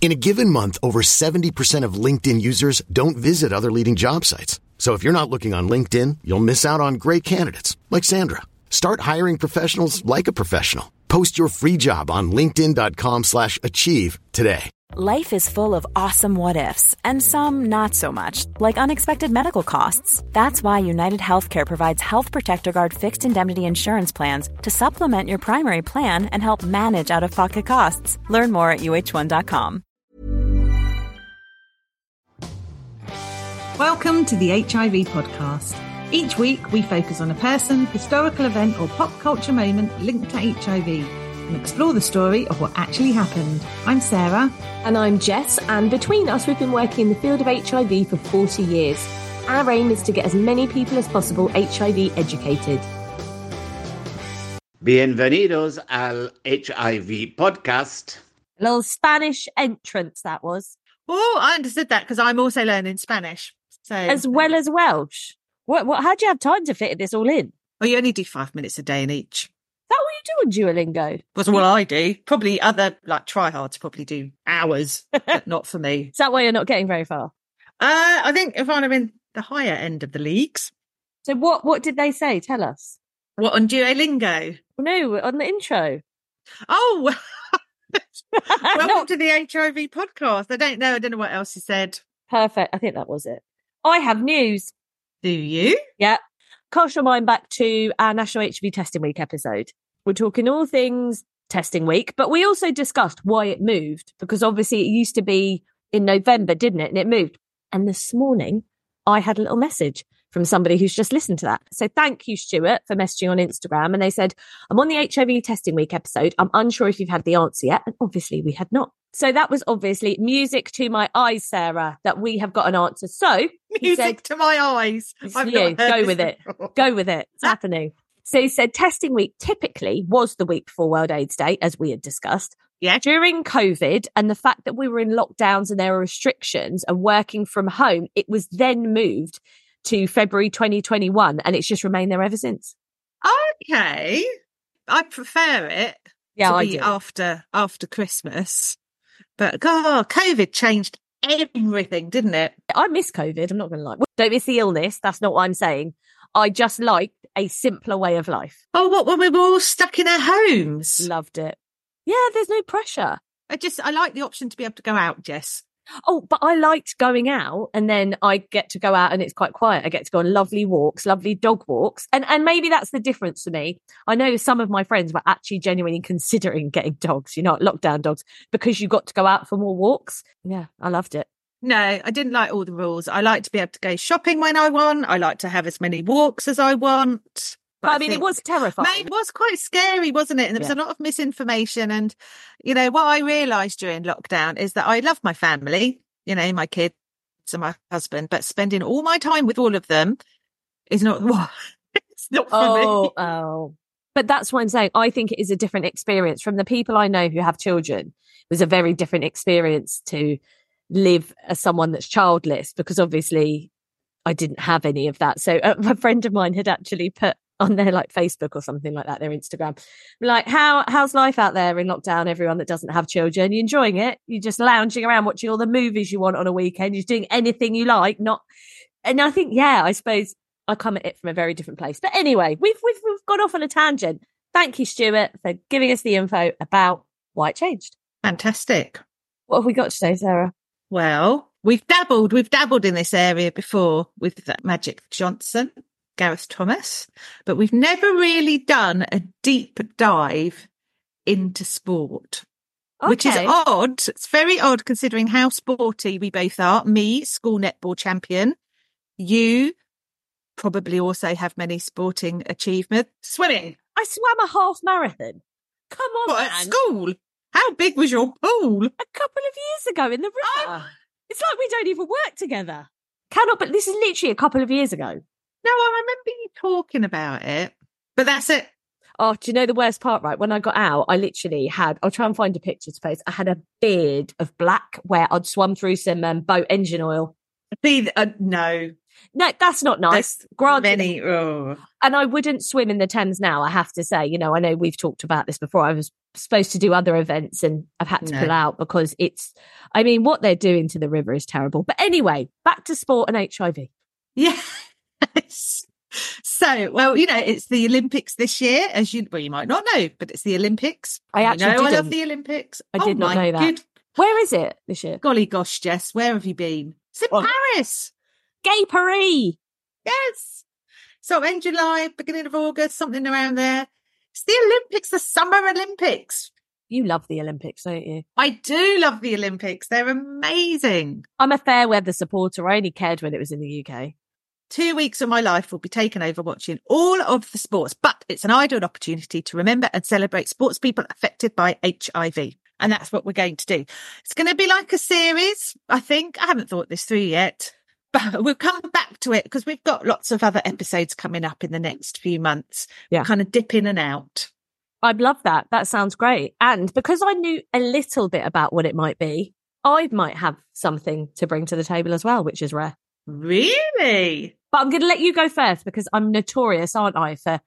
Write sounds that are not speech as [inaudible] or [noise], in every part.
In a given month, over 70% of LinkedIn users don't visit other leading job sites. So if you're not looking on LinkedIn, you'll miss out on great candidates like Sandra. Start hiring professionals like a professional. Post your free job on linkedin.com/achieve today. Life is full of awesome what ifs, and some not so much, like unexpected medical costs. That's why United Healthcare provides Health Protector Guard fixed indemnity insurance plans to supplement your primary plan and help manage out of pocket costs. Learn more at uh1.com. Welcome to the HIV podcast. Each week, we focus on a person, historical event, or pop culture moment linked to HIV and explore the story of what actually happened. I'm Sarah. And I'm Jess, and between us, we've been working in the field of HIV for 40 years. Our aim is to get as many people as possible HIV educated. Bienvenidos al HIV podcast. A little Spanish entrance that was, Oh, I understood that because I'm also learning Spanish. So, as well as Welsh. What? What? How do you have time to fit this all in? Is oh, you only do five minutes a day in each. that what you do on Duolingo? That's what I do. Probably other like tryhards probably do hours, but not for me. [laughs] Is that why you're not getting very far? Uh, I think if I'm in the higher end of the leagues, So what? What did they say? Tell us. what on Duolingo? No, on the intro. Oh, [laughs] [laughs] welcome No. to the HIV podcast. I don't know. I don't know what else he said. Perfect. I think that was it. I have news. Do you? Yeah. Cast your mind back to our National HIV Testing Week episode. We're talking all things testing week, but we also discussed why it moved because obviously it used to be in November, didn't it? And it moved. And this morning I had a little message from somebody who's just listened to that. So thank you, Stuart, for messaging on Instagram. And they said, I'm on the HIV testing week episode. I'm unsure if you've had the answer yet. And obviously we had not. So that was obviously music to my eyes, Sarah, that we have got an answer. So [laughs] Music said, to my eyes. I've you. not heard Go with it. before. go with it. It's [laughs] happening. So he said testing week typically was the week before World AIDS Day, as we had discussed. Yeah. During COVID and the fact that we were in lockdowns and there were restrictions and working from home, it was then moved to February 2021 and it's just remained there ever since. Okay. I prefer it Yeah, to I be do. after after Christmas. But God, COVID changed everything, didn't it? I miss COVID. I'm not going to lie. Don't miss the illness. That's not what I'm saying. I just liked a simpler way of life. Oh, what when we were all stuck in our homes? Loved it. Yeah, there's no pressure. I just I like the option to be able to go out, Jess. Oh, but I liked going out and then I get to go out and it's quite quiet. I get to go on lovely walks, lovely dog walks. And and maybe that's the difference for me. I know some of my friends were actually genuinely considering [laughs] getting dogs, you know, lockdown dogs, because you got to go out for more walks. Yeah, I loved it. No, I didn't like all the rules. I like to be able to go shopping when I want. I like to have as many walks as I want. But, I mean, it was terrifying. It was quite scary, wasn't it? And there was Yeah. a lot of misinformation. And, you know, what I realised during lockdown is that I love my family, you know, my kids and my husband, but spending all my time with all of them is not, [laughs] it's not for Oh, me. oh. But that's what I'm saying. I think it is a different experience from the people I know who have children. It was a very different experience to live as someone that's childless because obviously I didn't have any of that. So uh, [laughs] a friend of mine had actually put on their like Facebook or something like that, their Instagram, like how how's life out there in lockdown? Everyone that doesn't have children, you enjoying it? You're just lounging around watching all the movies you want on a weekend. You're doing anything you like, not. And I think, yeah, I suppose I come at it from a very different place. But anyway, we've we've we've gone off on a tangent. Thank you, Stuart, for giving us the info about why it changed. Fantastic. What have we got today, Sarah? Well, we've dabbled, we've dabbled in this area before with Magic Johnson, Gareth Thomas, but we've never really done a deep dive into sport. Which is odd. It's very odd considering how sporty we both are. Me, school netball champion. You probably also have many sporting achievements. Swimming. I swam a half marathon. Come on, What, at school? How big was your pool? A couple of years ago in the river. Oh. It's like we don't even work together. Cannot, but this is literally a couple of years ago. No, I remember you talking about it, but that's it. Oh, do you know the worst part, right? When I got out, I literally had, I'll try and find a picture to post. I had a beard of black where I'd swum through some um, boat engine oil. See, uh, no, No, that's not nice. That's Granted, many. Oh. and I wouldn't swim in the Thames now, I have to say. You know, I know we've talked about this before. I was supposed to do other events and I've had to No. pull out because it's, I mean, what they're doing to the river is terrible. But anyway, back to sport and HIV. [laughs] Yes. [laughs] So, well, you know, it's the Olympics this year, as you well, you might not know, but it's the Olympics. I You actually know I love the Olympics. I oh did Oh not know that. good Where is it this year? Golly gosh, Jess, where have you been? It's in Well- Paris. Gay Paris. Yes. So in July, beginning of August, something around there. It's the Olympics, the Summer Olympics. You love the Olympics, don't you? I do love the Olympics. They're amazing. I'm a fair weather supporter. I only cared when it was in the UK. Two weeks of my life will be taken over watching all of the sports, but it's an ideal opportunity to remember and celebrate sports people affected by HIV. And that's what we're going to do. It's going to be like a series, I think. I haven't thought this through yet, [laughs] but we'll come back to it because we've got lots of other episodes coming up in the next few months. Yeah. Kind of dip in and out. I'd love that. That sounds great. And because I knew a little bit about what it might be, I might have something to bring to the table as well, which is rare. Really? But I'm going to let you go first because I'm notorious, aren't I, for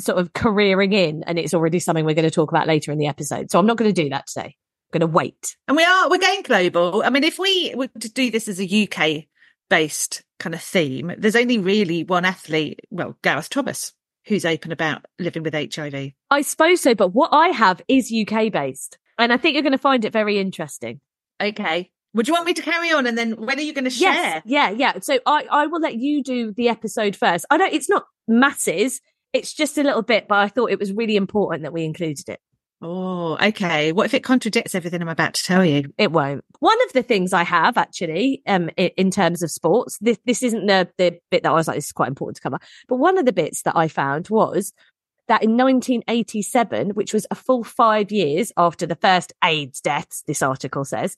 sort of careering in, and it's already something we're going to talk about later in the episode. So I'm not going to do that today. I'm going to wait. And we are, we're going global. I mean, if we were to do this as a UK based kind of theme, there's only really one athlete, well, Gareth Thomas, who's open about living with HIV. I suppose so, but what I have is UK based, and I think you're going to find it very interesting. Okay. Would you want me to carry on? And then when are you going to share? Yes, yeah, yeah. So I, I will let you do the episode first. I don't. It's not masses. It's just a little bit, but I thought it was really important that we included it. Oh, okay. What if it contradicts everything I'm about to tell you? It won't. One of the things I have actually, um, in terms of sports, this this isn't the the bit that I was like, this is quite important to cover. But one of the bits that I found was that in 1987, which was a full five years after the first AIDS deaths, this article says,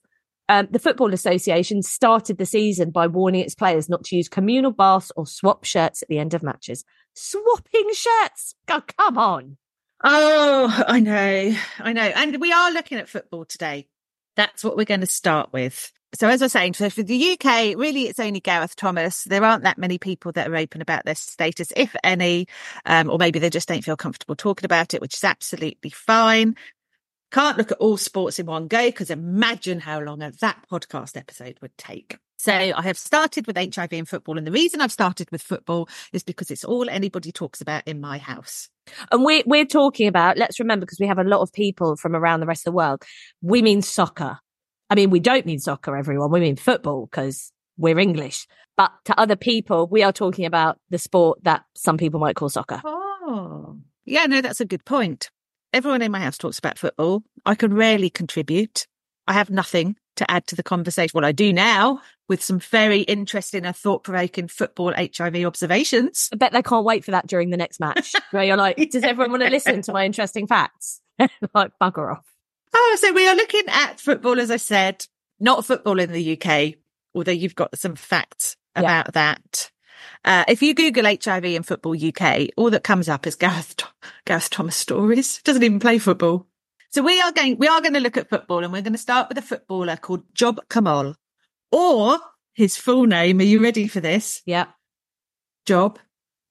um, the Football Association started the season by warning its players not to use communal baths or swap shirts at the end of matches. Swapping shirts? Oh, come on. Oh, I know. I know. And we are looking at football today. That's what we're going to start with. So as I was saying, so for the UK, really it's only Gareth Thomas. There aren't that many people that are open about their status, if any, um, or maybe they just don't feel comfortable talking about it, which is absolutely fine. Can't look at all sports in one go because imagine how long that podcast episode would take. So I have started with HIV and football. And the reason I've started with football is because it's all anybody talks about in my house. And we're, we're talking about, let's remember, because we have a lot of people from around the rest of the world, we mean soccer. I mean, we don't mean soccer, everyone. We mean football because we're English. But to other people, we are talking about the sport that some people might call soccer. Oh, yeah, no, that's a good point. Everyone in my house talks about football. I can rarely contribute. I have nothing to add to the conversation. Well, I do now with some very interesting and thought provoking football HIV observations. I bet they can't wait for that during the next match. [laughs] Where you're like, does everyone want to listen to my interesting facts? [laughs] like, bugger off. Oh, so we are looking at football, as I said, not football in the UK, although you've got some facts Yeah. about that. Uh, if you Google HIV and football UK, all that comes up is Gareth, Gareth Thomas stories. [laughs] Doesn't even play football. So we are going, we are going to look at football and we're going to start with a footballer called Job Komol or his full name. Are you ready for this? Yeah. Job,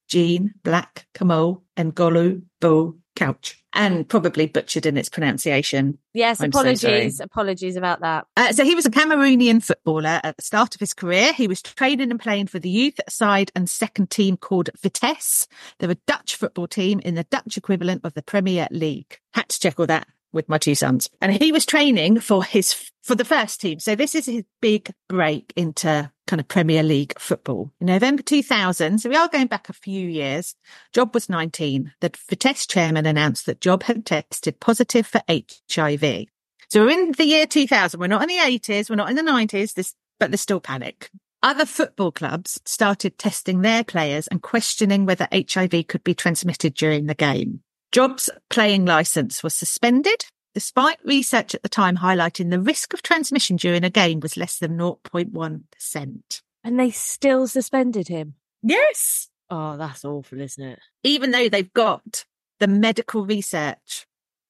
Jean, Black, Komol, and Golu, Bull, Couch. And probably butchered in its pronunciation. Yes. I'm so apologies. apologies about that. Uh, so he was a Cameroonian footballer at the start of his career. He was training and playing for the youth side and second team called Vitesse. They're a Dutch football team in the Dutch equivalent of the Premier League. Had to check all that with my two sons. And he was training for his, for the first team. So this is his big break into kind of Premier League football. In November 2000, so we are going back a few years, Job was 19. The Vitesse chairman announced that Job had tested positive for HIV. So we're in the year 2000. We're not in the 80s. We're not in the 90s. This, but there's still panic. Other football clubs started testing their players and questioning whether HIV could be transmitted during the game. Job's playing license was suspended despite research at the time highlighting the risk of transmission during a game was less than 0.1%. And they still suspended him. Yes. Oh, that's awful, isn't it? Even though they've got the medical research.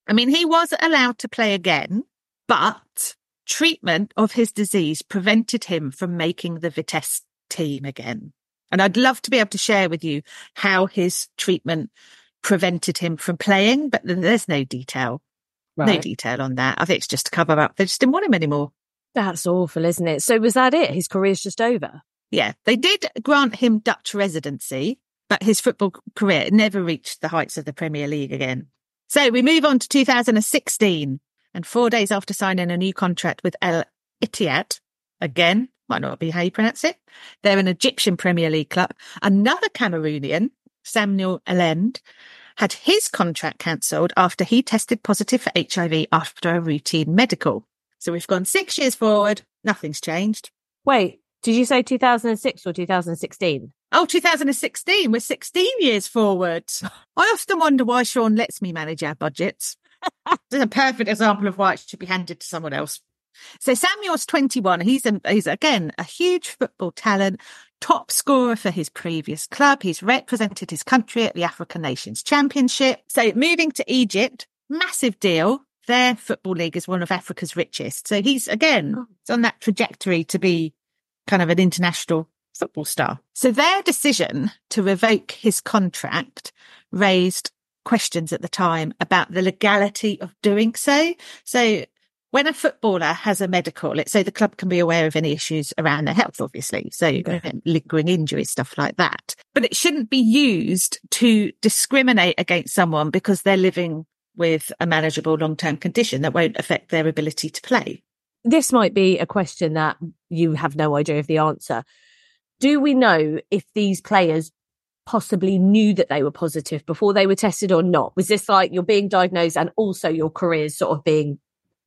I mean, he was allowed to play again, but treatment of his disease prevented him from making the Vitesse team again. And I'd love to be able to share with you how his treatment prevented him from playing, but there's no detail. No detail on that. I think it's just to cover up. They just didn't want him anymore. That's awful, isn't it? So was that it? His career's just over. Yeah, they did grant him Dutch residency, but his football career never reached the heights of the Premier League again. So we move on to 2016, and four days after signing a new contract with El Ittihad, again, might not be how you pronounce it, they're an Egyptian Premier League club. Another Cameroonian, Samuel Nlend, had his contract cancelled after he tested positive for HIV after a routine medical. So we've gone six years forward, nothing's changed. Wait, did you say 2006 or 2016? Oh, 2016. We're 16 years forward. I often wonder why Sean lets me manage our budgets. [laughs] It's a perfect example of why it should be handed to someone else. So Samuel's 21. He's, a, he's again a huge football talent, top scorer for his previous club. He's represented his country at the African Nations Championship. So moving to Egypt, massive deal. Their football league is one of Africa's richest. So he's again, oh. he's on that trajectory to be kind of an international football star. So their decision to revoke his contract raised questions at the time about the legality of doing so. So when a footballer has a medical, let's say the club can be aware of any issues around their health, obviously. So lingering injuries, stuff like that. But it shouldn't be used to discriminate against someone because they're living with a manageable long-term condition that won't affect their ability to play. This might be a question that you have no idea of the answer. Do we know if these players possibly knew that they were positive before they were tested or not? Was this like you're being diagnosed and also your career's sort of being,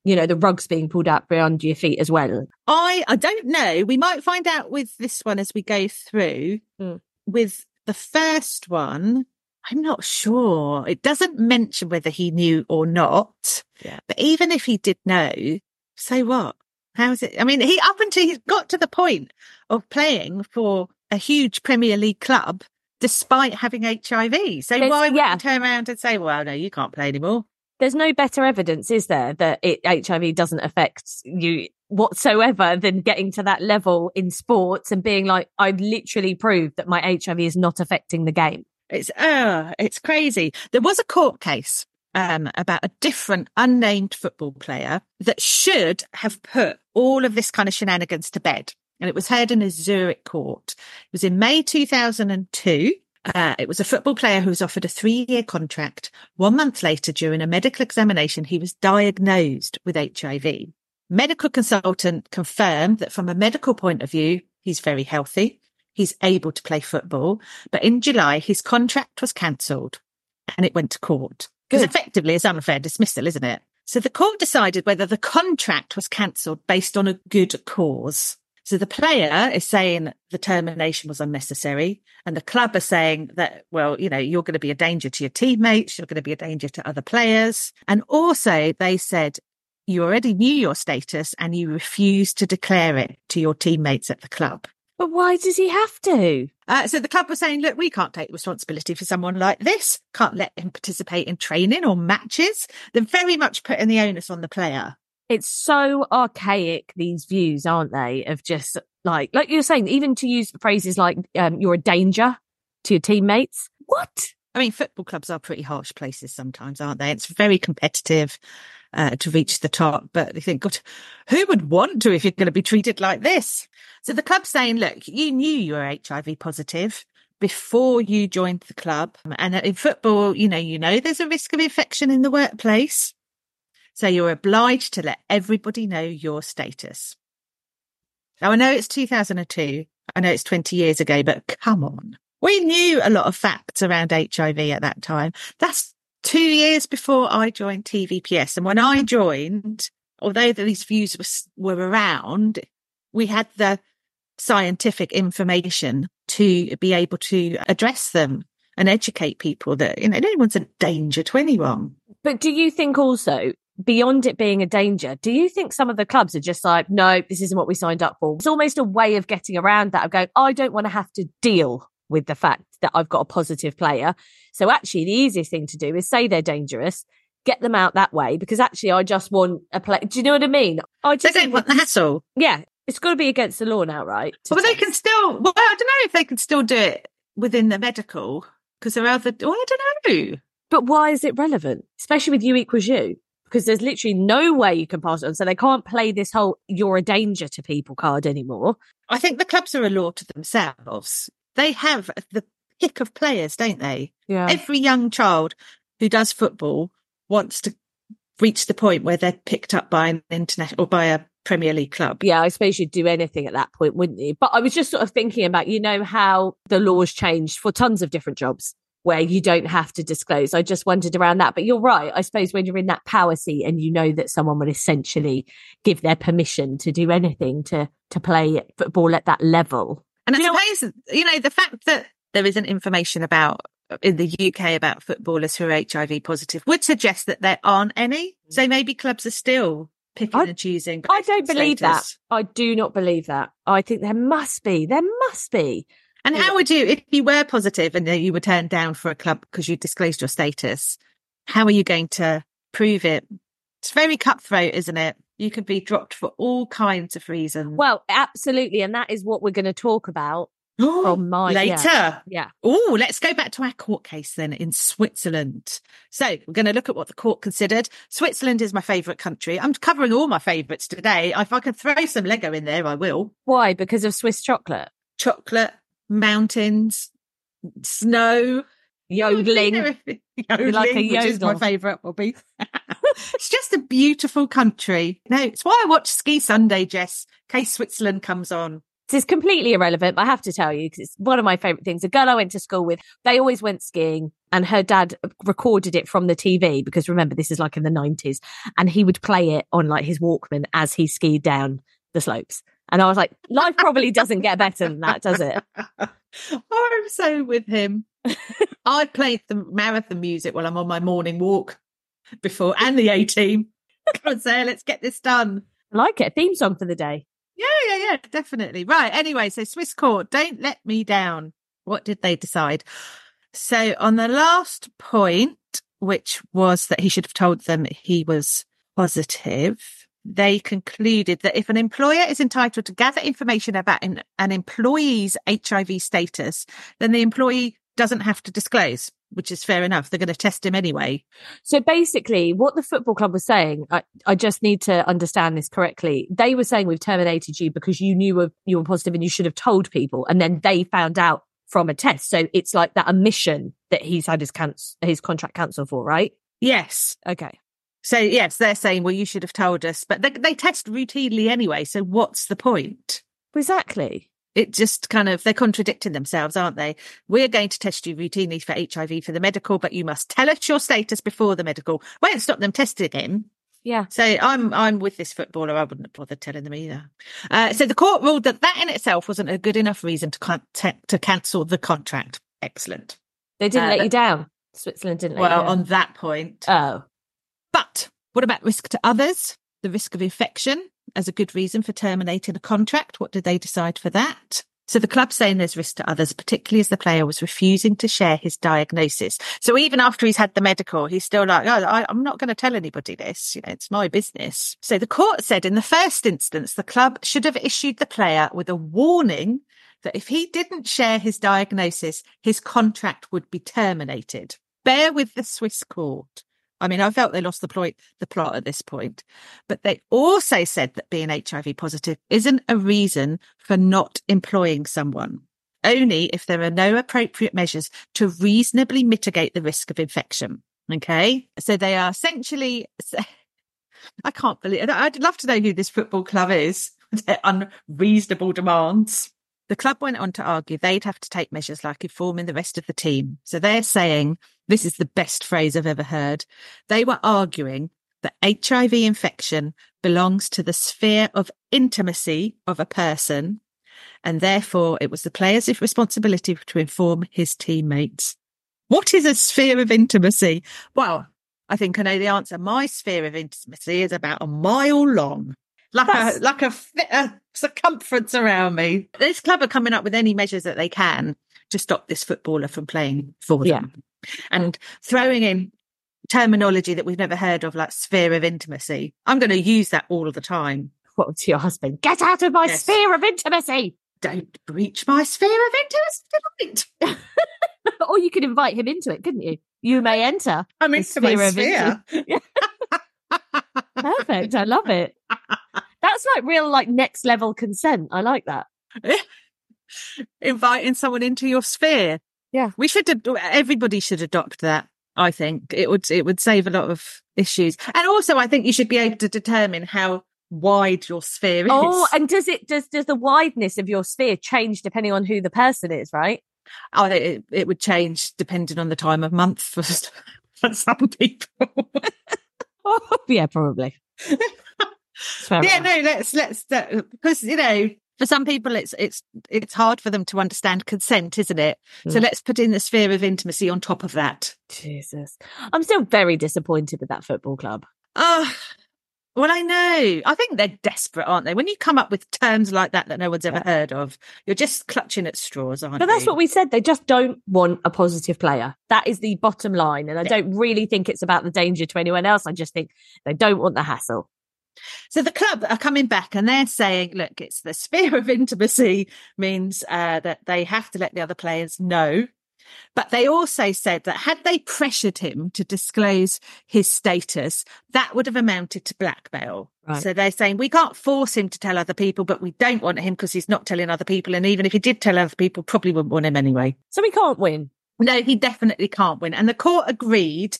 you know, the rug's being pulled from under your feet as well? I I don't know. We might find out with this one as we go through. Mm. With the first one, I'm not sure. It doesn't mention whether he knew or not. Yeah. But even if he did know, so what? How's it? I mean, he up until he got to the point of playing for a huge Premier League club despite having HIV. So There's- why would yeah. he turn around and say, well, no, you can't play anymore? There's no better evidence, is there, that it, HIV doesn't affect you whatsoever than getting to that level in sports and being like, I've literally proved that my HIV is not affecting the game. It's uh, it's crazy. There was a court case um, about a different unnamed football player that should have put all of this kind of shenanigans to bed. And it was heard in a Zurich court. It was in May 2002. Uh, it was a football player who was offered a three year contract. One month later, during a medical examination, he was diagnosed with HIV. Medical consultant confirmed that from a medical point of view, he's very healthy. He's able to play football. But in July, his contract was cancelled and it went to court. Because effectively it's unfair dismissal, isn't it? So the court decided whether the contract was cancelled based on a good cause. So the player is saying the termination was unnecessary and the club are saying that, well, you know, you're going to be a danger to your teammates. You're going to be a danger to other players. And also they said you already knew your status and you refused to declare it to your teammates at the club. But why does he have to? Uh, so the club was saying, look, we can't take responsibility for someone like this. Can't let him participate in training or matches. They're very much putting the onus on the player. It's so archaic, these views, aren't they? Of just like, like you're saying, even to use phrases like, um, you're a danger to your teammates. What? I mean, football clubs are pretty harsh places sometimes, aren't they? It's very competitive uh, to reach the top, but they think, God, who would want to if you're going to be treated like this? So the club's saying, look, you knew you were HIV positive before you joined the club. And in football, you know, you know, there's a risk of infection in the workplace. So you're obliged to let everybody know your status. Now, I know it's 2002. I know it's 20 years ago, but come on. We knew a lot of facts around HIV at that time. That's two years before I joined TVPS. And when I joined, although these views were, around, we had the scientific information to be able to address them and educate people that, you know, no one's a danger to anyone. But do you think also beyond it being a danger, do you think some of the clubs are just like, no, this isn't what we signed up for? It's almost a way of getting around that of going, I don't want to have to deal with the fact that I've got a positive player. So actually, the easiest thing to do is say they're dangerous, get them out that way, because actually, I just want a play. Do you know what I mean? I They don't want the hassle. yeah, it's got to be against the law now, right? But they can still, well, I don't know if they can still do it within the medical because there are other, well, I don't know. But why is it relevant? Especially with U equals U? Because there's literally no way you can pass it on. So they can't play this whole you're a danger to people card anymore. I think the clubs are a law to themselves. They have the pick of players, don't they? Yeah. Every young child who does football wants to reach the point where they're picked up by an international or by a Premier League club. yeah, I suppose you'd do anything at that point, wouldn't you? But I was just sort of thinking about, you know, how the laws changed for tons of different jobs where you don't have to disclose. I just wondered around that. But you're right. I suppose when you're in that power seat and you know that someone would essentially give their permission to do anything to to play football at that level. And I You you know, the fact that there isn't information about in the UK about footballers who are HIV positive would suggest that there aren't any. So mm. maybe clubs are still picking I- and choosing. I don't believe that. I do not believe that. I think there must be. There must be. And how would you, if you were positive and you were turned down for a club because you disclosed your status, how are you going to prove it? It's very cutthroat, isn't it? You could be dropped for all kinds of reasons. Well, absolutely. And that is what we're going to talk about from [gasps] oh my yeah. later. Yeah. Oh, let's go back to our court case then in Switzerland. So we're going to look at what the court considered. Switzerland is my favourite country. I'm covering all my favourites today. If I can throw some Lego in there, I will. Why? Because of Swiss chocolate. Chocolate, mountains, snow, Yodeling. yodeling, [laughs] like a which is my yodel. favourite hobby. [laughs] it's just a beautiful country. No, it's why I watch Ski Sunday, Jess, in case Switzerland comes on. This is completely irrelevant, but I have to tell you because it's one of my favorite things. A girl I went to school with, they always went skiing and her dad recorded it from the TV because remember, this is like in the 90s and he would play it on like his Walkman as he skied down the slopes. And I was like, life probably doesn't get better than that, does it? [laughs] Oh, I'm so with him. [laughs] I played the marathon music while I'm on my morning walk before and the A team. Come [laughs] on, say, let's get this done. I like it. Theme song for the day. Yeah, yeah, yeah, definitely. Right. Anyway, so Swiss court, don't let me down. What did they decide? So on the last point, which was that he should have told them he was positive, they concluded that if an employer is entitled to gather information about an, an employee's HIV status, then the employee doesn't have to disclose, which is fair enough. They're going to test him anyway. So basically, what the football club was saying, I, I just need to understand this correctly. They were saying we've terminated you because you knew you were positive and you should have told people, and then they found out from a test. So it's like that omission that he's had his his contract cancelled for, right? Yes. Okay. So yes, they're saying, well, you should have told us, but they, they test routinely anyway. So what's the point? Exactly. It just kind of, they're contradicting themselves, aren't they? We're going to test you routinely for HIV for the medical, but you must tell us your status before the medical. Won't stop them testing him. Yeah. So I'm, I'm with this footballer. I wouldn't bother telling them either. Uh, so the court ruled that that in itself wasn't a good enough reason to, con- to, to cancel the contract. Excellent. They didn't Uh, let you down. Switzerland didn't let Well, you down. on that point, oh. But what about risk to others? The risk of infection as a good reason for terminating a contract. What did they decide for that? So the club's saying there's risk to others, particularly as the player was refusing to share his diagnosis. So even after he's had the medical, he's still like, oh, I, I'm not going to tell anybody this. You know, it's my business. So the court said in the first instance, the club should have issued the player with a warning that if he didn't share his diagnosis, his contract would be terminated. Bear with the Swiss court. I mean, I felt they lost the plot, the plot at this point, but they also said that being HIV positive isn't a reason for not employing someone. Only if there are no appropriate measures to reasonably mitigate the risk of infection. Okay. So they are essentially, [laughs] I can't believe, I'd love to know who this football club is, their unreasonable demands. The club went on to argue they'd have to take measures like informing the rest of the team. So they're saying, this is the best phrase I've ever heard. They were arguing that HIV infection belongs to the sphere of intimacy of a person, and therefore it was the player's responsibility to inform his teammates. What is a sphere of intimacy? Well, I think I know the answer. My sphere of intimacy is about a mile long. Like That's- a like a, a uh, circumference around me. This club are coming up with any measures that they can to stop this footballer from playing for Yeah. them, and throwing in terminology that we've never heard of, like sphere of intimacy. I'm going to use that all the time. What to your husband? Get out of my Yes. sphere of intimacy. Don't breach my sphere of intimacy. [laughs] [laughs] or you could invite him into it, couldn't you? You may enter. I'm into my sphere of sphere. [laughs] Perfect. I love it. That's like real, like next level consent. I like that. Inviting someone into your sphere. Yeah. we should. Everybody should adopt that. I think it would. It would save a lot of issues, and also I think you should be able to determine how wide your sphere is. Oh, and does it does does the wideness of your sphere change depending on who the person is, right? Oh, it, it would change depending on the time of month for for some people. [laughs] Oh, yeah, probably. [laughs] Yeah, no, let's let's uh, because you know for some people it's it's it's hard for them to understand consent, isn't it? So Mm. let's put in the sphere of intimacy on top of that. Jesus, I'm still very disappointed with that football club. Oh, well, I know. I think they're desperate, aren't they? When you come up with terms like that that no one's ever heard of, you're just clutching at straws, aren't you? But that's you? what we said. They just don't want a positive player. That is the bottom line. And I don't really think it's about the danger to anyone else. I just think they don't want the hassle. So the club are coming back and they're saying, look, it's the sphere of intimacy means uh, that they have to let the other players know. But they also said that had they pressured him to disclose his status, that would have amounted to blackmail. Right. So they're saying we can't force him to tell other people, but we don't want him because he's not telling other people. And even if he did tell other people, probably wouldn't want him anyway. So he can't win. No, he definitely can't win. And the court agreed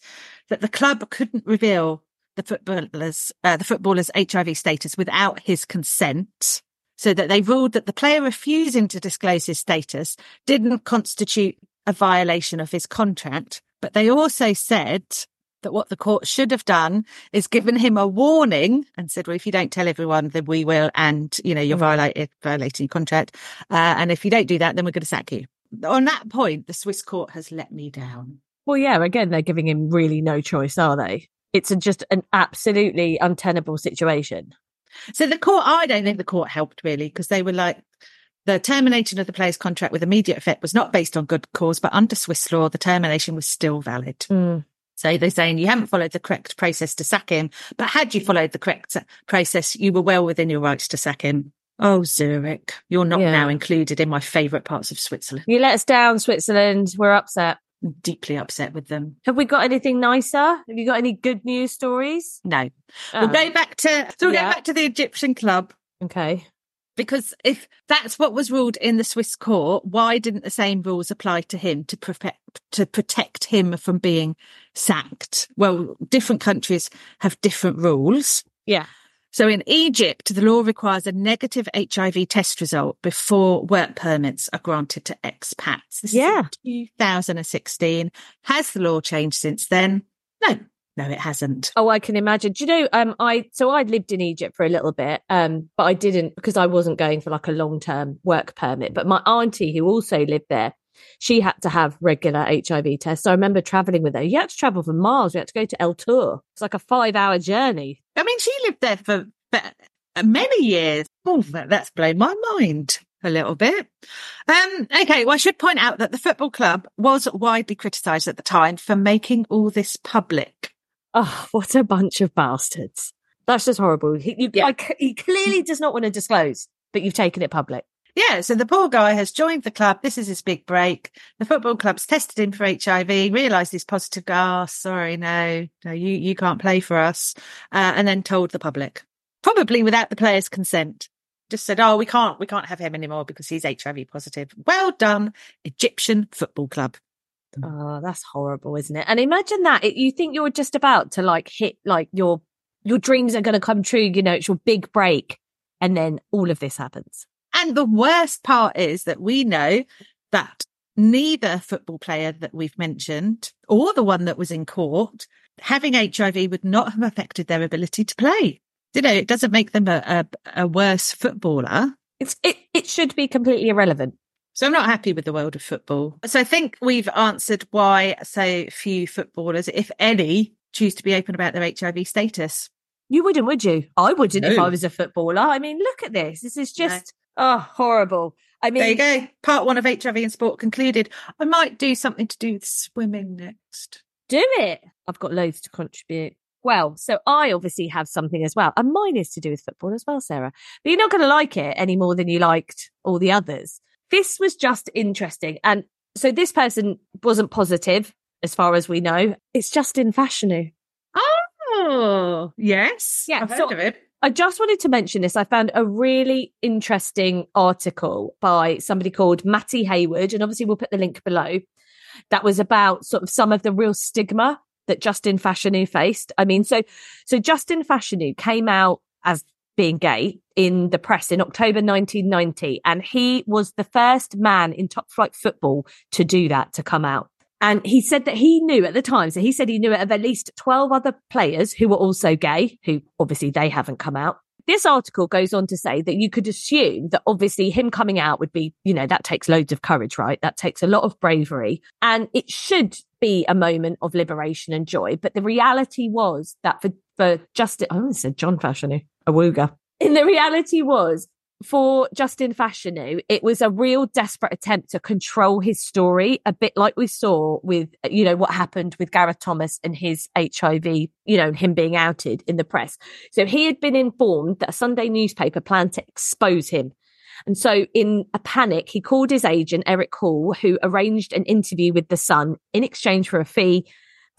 that the club couldn't reveal the footballers, uh, the footballer's HIV status without his consent. So that they ruled that the player refusing to disclose his status didn't constitute a violation of his contract. But they also said that what the court should have done is given him a warning and said, well, if you don't tell everyone, then we will. And, you know, you're violated, violating your contract. Uh, and if you don't do that, then we're going to sack you. On that point, the Swiss court has let me down. Well, yeah, again, they're giving him really no choice, are they? It's a, just an absolutely untenable situation. So the court, I don't think the court helped really because they were like, the termination of the player's contract with immediate effect was not based on good cause, but under Swiss law, the termination was still valid. Hmm. So they're saying you haven't followed the correct process to sack him, but had you followed the correct process, you were well within your rights to sack him. Oh, Zurich, you're not Yeah. now included in my favourite parts of Switzerland. You let us down, Switzerland. We're upset. I'm deeply upset with them. Have we got anything nicer? Have you got any good news stories? No, Oh, we'll uh-huh. go back to so we'll Yeah. go back to the Egyptian club. okay. Because if that's what was ruled in the Swiss court, why didn't the same rules apply to him to protect to protect him from being sacked? Well, different countries have different rules. Yeah. So in Egypt, the law requires a negative HIV test result before work permits are granted to expats. This is Yeah. 2016. Has the law changed since then? No, no, it hasn't. Oh, I can imagine. Do you know? Um, I so I lived in Egypt for a little bit, um, but I didn't because I wasn't going for like a long term work permit. But my auntie, who also lived there, she had to have regular HIV tests. So I remember traveling with her. You had to travel for miles. We had to go to El Tour. It's like a five hour journey. I mean, she lived there for, for many years. Oh, that's blown my mind a little bit. Um, okay, well, I should point out that the football club was widely criticised at the time for making all this public. Oh, what a bunch of bastards! That's just horrible. He, you, Yeah. I he clearly does not want to disclose, but you've taken it public. Yeah, so the poor guy has joined the club. This is his big break. The football club's tested him for HIV, realised he's positive. Oh, sorry, no, no, you, you can't play for us. Uh, and then told the public, probably without the player's consent. Just said, oh, we can't, we can't have him anymore because he's HIV positive. Well done, Egyptian football club. Oh, that's horrible, isn't it? And imagine that it, you think you're just about to like hit like your your dreams are going to come true. You know, it's your big break, and then all of this happens. And the worst part is that we know that neither football player that we've mentioned or the one that was in court having HIV would not have affected their ability to play. You know, it doesn't make them a, a, a worse footballer. It's it it should be completely irrelevant. So I'm not happy with the world of football. So I think we've answered why so few footballers, if any, choose to be open about their HIV status. You wouldn't, would you? I wouldn't if I was a footballer. I mean, look at this. This is just oh horrible. I mean, There you go. Part one of HIV and sport concluded. I might do something to do with swimming next. do it. I've got loads to contribute. Well, so I obviously have something as well. And mine is to do with football as well, Sarah. But you're not going to like it any more than you liked all the others. This was just interesting. And so this person wasn't positive as far as we know. It's Justin Fashanu. Oh, yes. Yeah, I've heard of it. I just wanted to mention this. I found a really interesting article by somebody called Matty Hayward, and obviously we'll put the link below. That was about sort of some of the real stigma that Justin Fashanu faced. I mean, so so Justin Fashanu came out as being gay in the press in October 1990, and he was the first man in top flight football to do that, to come out. And he said that he knew at the time, so he said he knew of at least 12 other players who were also gay, who obviously they haven't come out. This article goes on to say that you could assume that obviously him coming out would be, you know, that takes loads of courage, right? That takes a lot of bravery and it should be a moment of liberation and joy. But the reality was that for, for Justin, I almost said John Fashanu, Awuga. And [laughs] the reality was for Justin Fashanu, it was a real desperate attempt to control his story, a bit like we saw with, you know, what happened with Gareth Thomas and his HIV, you know, him being outed in the press. So he had been informed that a Sunday newspaper planned to expose him. And so in a panic, he called his agent, Eric Hall, who arranged an interview with the Sun in exchange for a fee.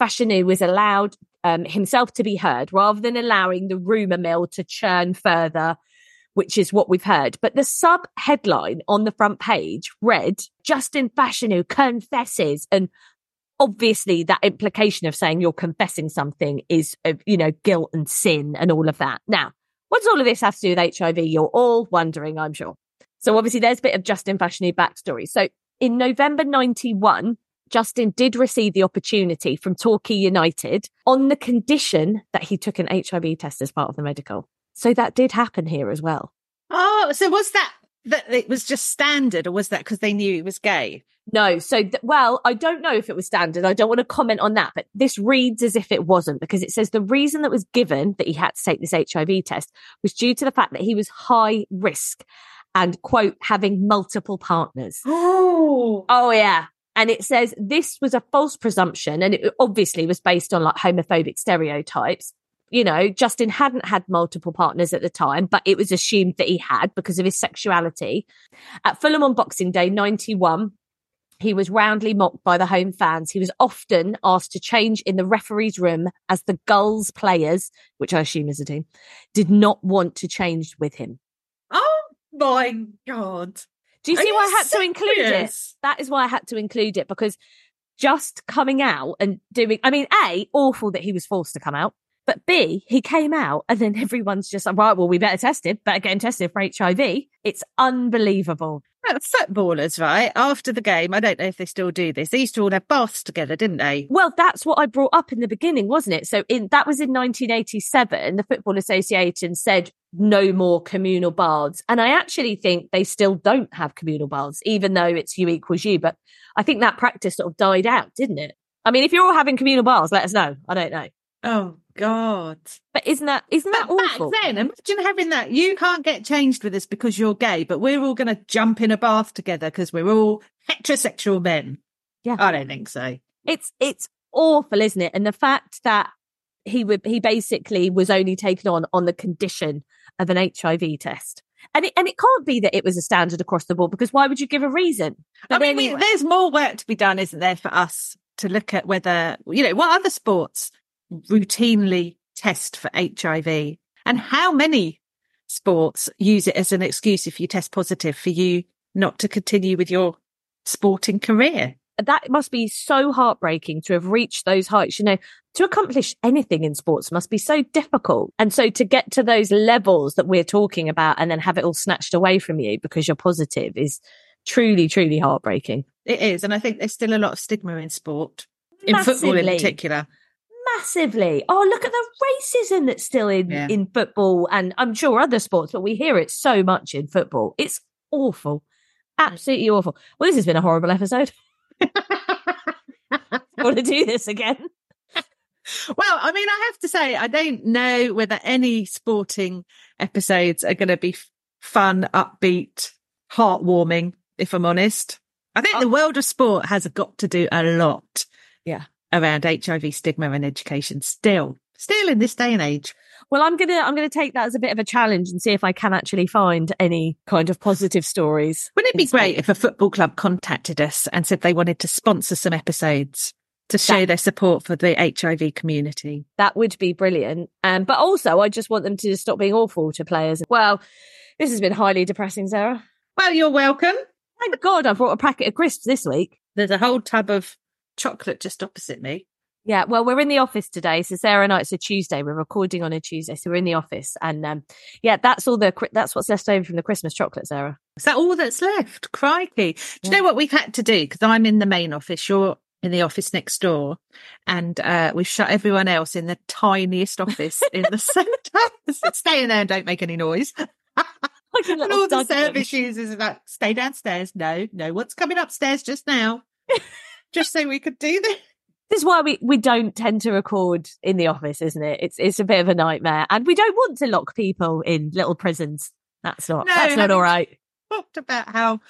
Fashanu was allowed um, himself to be heard rather than allowing the rumor mill to churn further which is what we've heard. But the sub headline on the front page read Justin Fashanu confesses. And obviously that implication of saying you're confessing something is, uh, you know, guilt and sin and all of that. Now, what does all of this have to do with HIV? You're all wondering, I'm sure. So obviously there's a bit of Justin Fashanu backstory. So in November 91, Justin did receive the opportunity from Torquay United on the condition that he took an HIV test as part of the medical. So that did happen here as well. Oh, so was that that it was just standard, or was that because they knew he was gay? No, so th- well, I don't know if it was standard. I don't want to comment on that, but this reads as if it wasn't because it says the reason that was given that he had to take this HIV test was due to the fact that he was high risk and quote having multiple partners. Oh, Oh yeah. And it says this was a false presumption and it obviously was based on like homophobic stereotypes. You know, Justin hadn't had multiple partners at the time, but it was assumed that he had because of his sexuality. At Fulham on Boxing Day 91, he was roundly mocked by the home fans. He was often asked to change in the referee's room as the Gulls players, which I assume is a team, did not want to change with him. oh my god! Do you Are see why I you had to include it? That is why I had to include it because just coming out and doing, I mean, A, awful that he was forced to come out, but B, he came out and then [laughs] everyone's just like, right, well, we better test him, better get him tested for HIV. It's unbelievable. Well, footballers, right? After the game, I don't know if they still do this. They used to all have baths together, didn't they? Well, that's what I brought up in the beginning, wasn't it? So in that was in 1987. The Football Association said no more communal baths. And I actually think they still don't have communal baths, even though it's U equals U. But I think that practice sort of died out, didn't it? I mean, if you're all having communal baths, let us know. I don't know. Oh God! But isn't that isn't that But awful? back then, imagine having that. You can't get changed with us because you're gay, but we're all going to jump in a bath together because we're all heterosexual men. Yeah. I don't think so. It's it's awful, isn't it? And the fact that he would he basically was only taken on on the condition of an HIV test. And it, and it can't be that it was a standard across the board because why would you give a reason? I But mean, we- anyway. there's more work to be done, isn't there, for us to look at whether, you know, what other sports routinely test for HIV and how many sports use it as an excuse if you test positive for you not to continue with your sporting career. that must be so heartbreaking to have reached those heights. You know, to accomplish anything in sports must be so difficult. And so to get to those levels that we're talking about and then have it all snatched away from you because you're positive is truly, truly heartbreaking. It is. And I think there's still a lot of stigma in sport, in football in particular. Massively. Oh, look at the racism that's still in, Yeah. in football and I'm sure other sports, but we hear it so much in football. It's awful. Absolutely awful. Well, this has been a horrible episode. [laughs] [laughs] Want to do this again? Well, I mean, I have to say, I don't know whether any sporting episodes are going to be f- fun, upbeat, heartwarming, if I'm honest. I think oh. the world of sport has got to do a lot Yeah. Around HIV stigma and education still, still in this day and age. Well, I'm gonna I'm gonna take that as a bit of a challenge and see if I can actually find any kind of positive stories. Wouldn't it be great if a football club contacted us and said they wanted to sponsor some episodes to show That- their support for the HIV community? That would be brilliant. Um, but also, I just want them to stop being awful to players. Well, this has been highly depressing, Sarah. Well, you're welcome. Thank God I brought a packet of crisps this week. There's a whole tub of chocolate just opposite me. Yeah, well, we're in the office today. So Sarah and I, it's a Tuesday. We're recording on a Tuesday, so we're in the office, and um, yeah, that's all the that's what's left over from the Christmas chocolate, Sarah. Is that all that's left? Crikey. Do you Yeah. know what we've had to do? Because I'm in the main office, you're in the office next door, and uh, we've shut everyone else in the tiniest office in the [laughs] centre. [laughs] Stay in there and don't make any noise. [laughs] And all the service users are like, stay downstairs. No, no what's coming upstairs just now. Just so we could do this. This is why we, we don't tend to record in the office, isn't it? It's it's a bit of a nightmare, and we don't want to lock people in little prisons. That's not No, that's not all right. Talked about how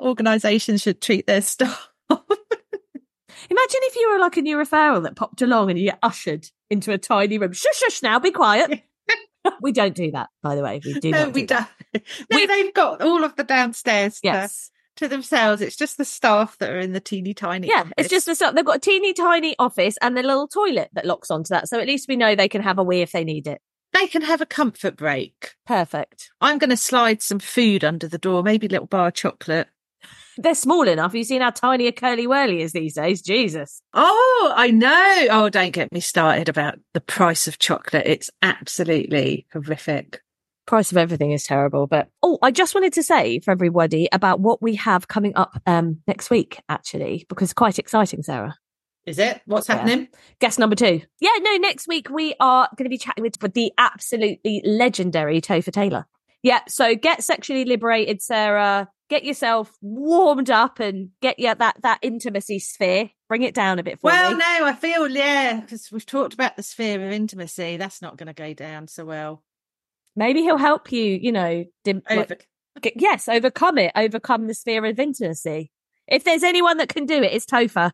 organisations should treat their [laughs] staff. Imagine if you were like a new referral that popped along and you get ushered into a tiny room. Shush, shush! Now, be quiet. [laughs] we don't do that, by the way. We do no, not. we do that. don't. No, We- they've got all of the downstairs Yes. To, themselves. It's just the staff that are in the teeny tiny. Yeah, office. it's just the staff. They've got a teeny tiny office and a little toilet that locks onto that. So at least we know they can have a wee if they need it. they can have a comfort break. Perfect. I'm going to slide some food under the door, maybe a little bar of chocolate. They're small enough. You've seen how tiny a Curly Wurly is these days. Jesus. Oh, I know. Oh, don't get me started about the price of chocolate. It's absolutely horrific. Price of everything is terrible. But oh, I just wanted to say for everybody about what we have coming up um next week, actually, because quite exciting, Sarah. Is it? What's Yeah. happening? Guest number two. Yeah, no, next week we are going to be chatting with the absolutely legendary Topher Taylor. Yeah, so get sexually liberated, Sarah. Get yourself warmed up and get yeah that that intimacy sphere. Bring it down a bit for Well, me. no, I feel, yeah, because we've talked about the sphere of intimacy. That's not going to go down so well. Maybe he'll help you. You know, dim- Over- G- yes, overcome it, overcome the sphere of intimacy. If there's anyone that can do it, it's Topher.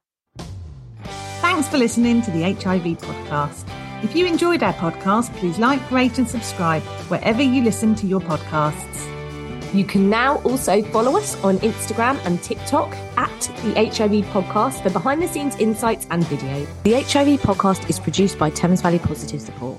Thanks for listening to the HIV podcast. If you enjoyed our podcast, please like, rate, and subscribe wherever you listen to your podcasts. You can now also follow us on Instagram and TikTok at the HIV Podcast for behind the scenes insights and video. The HIV Podcast is produced by Thames Valley Positive Support.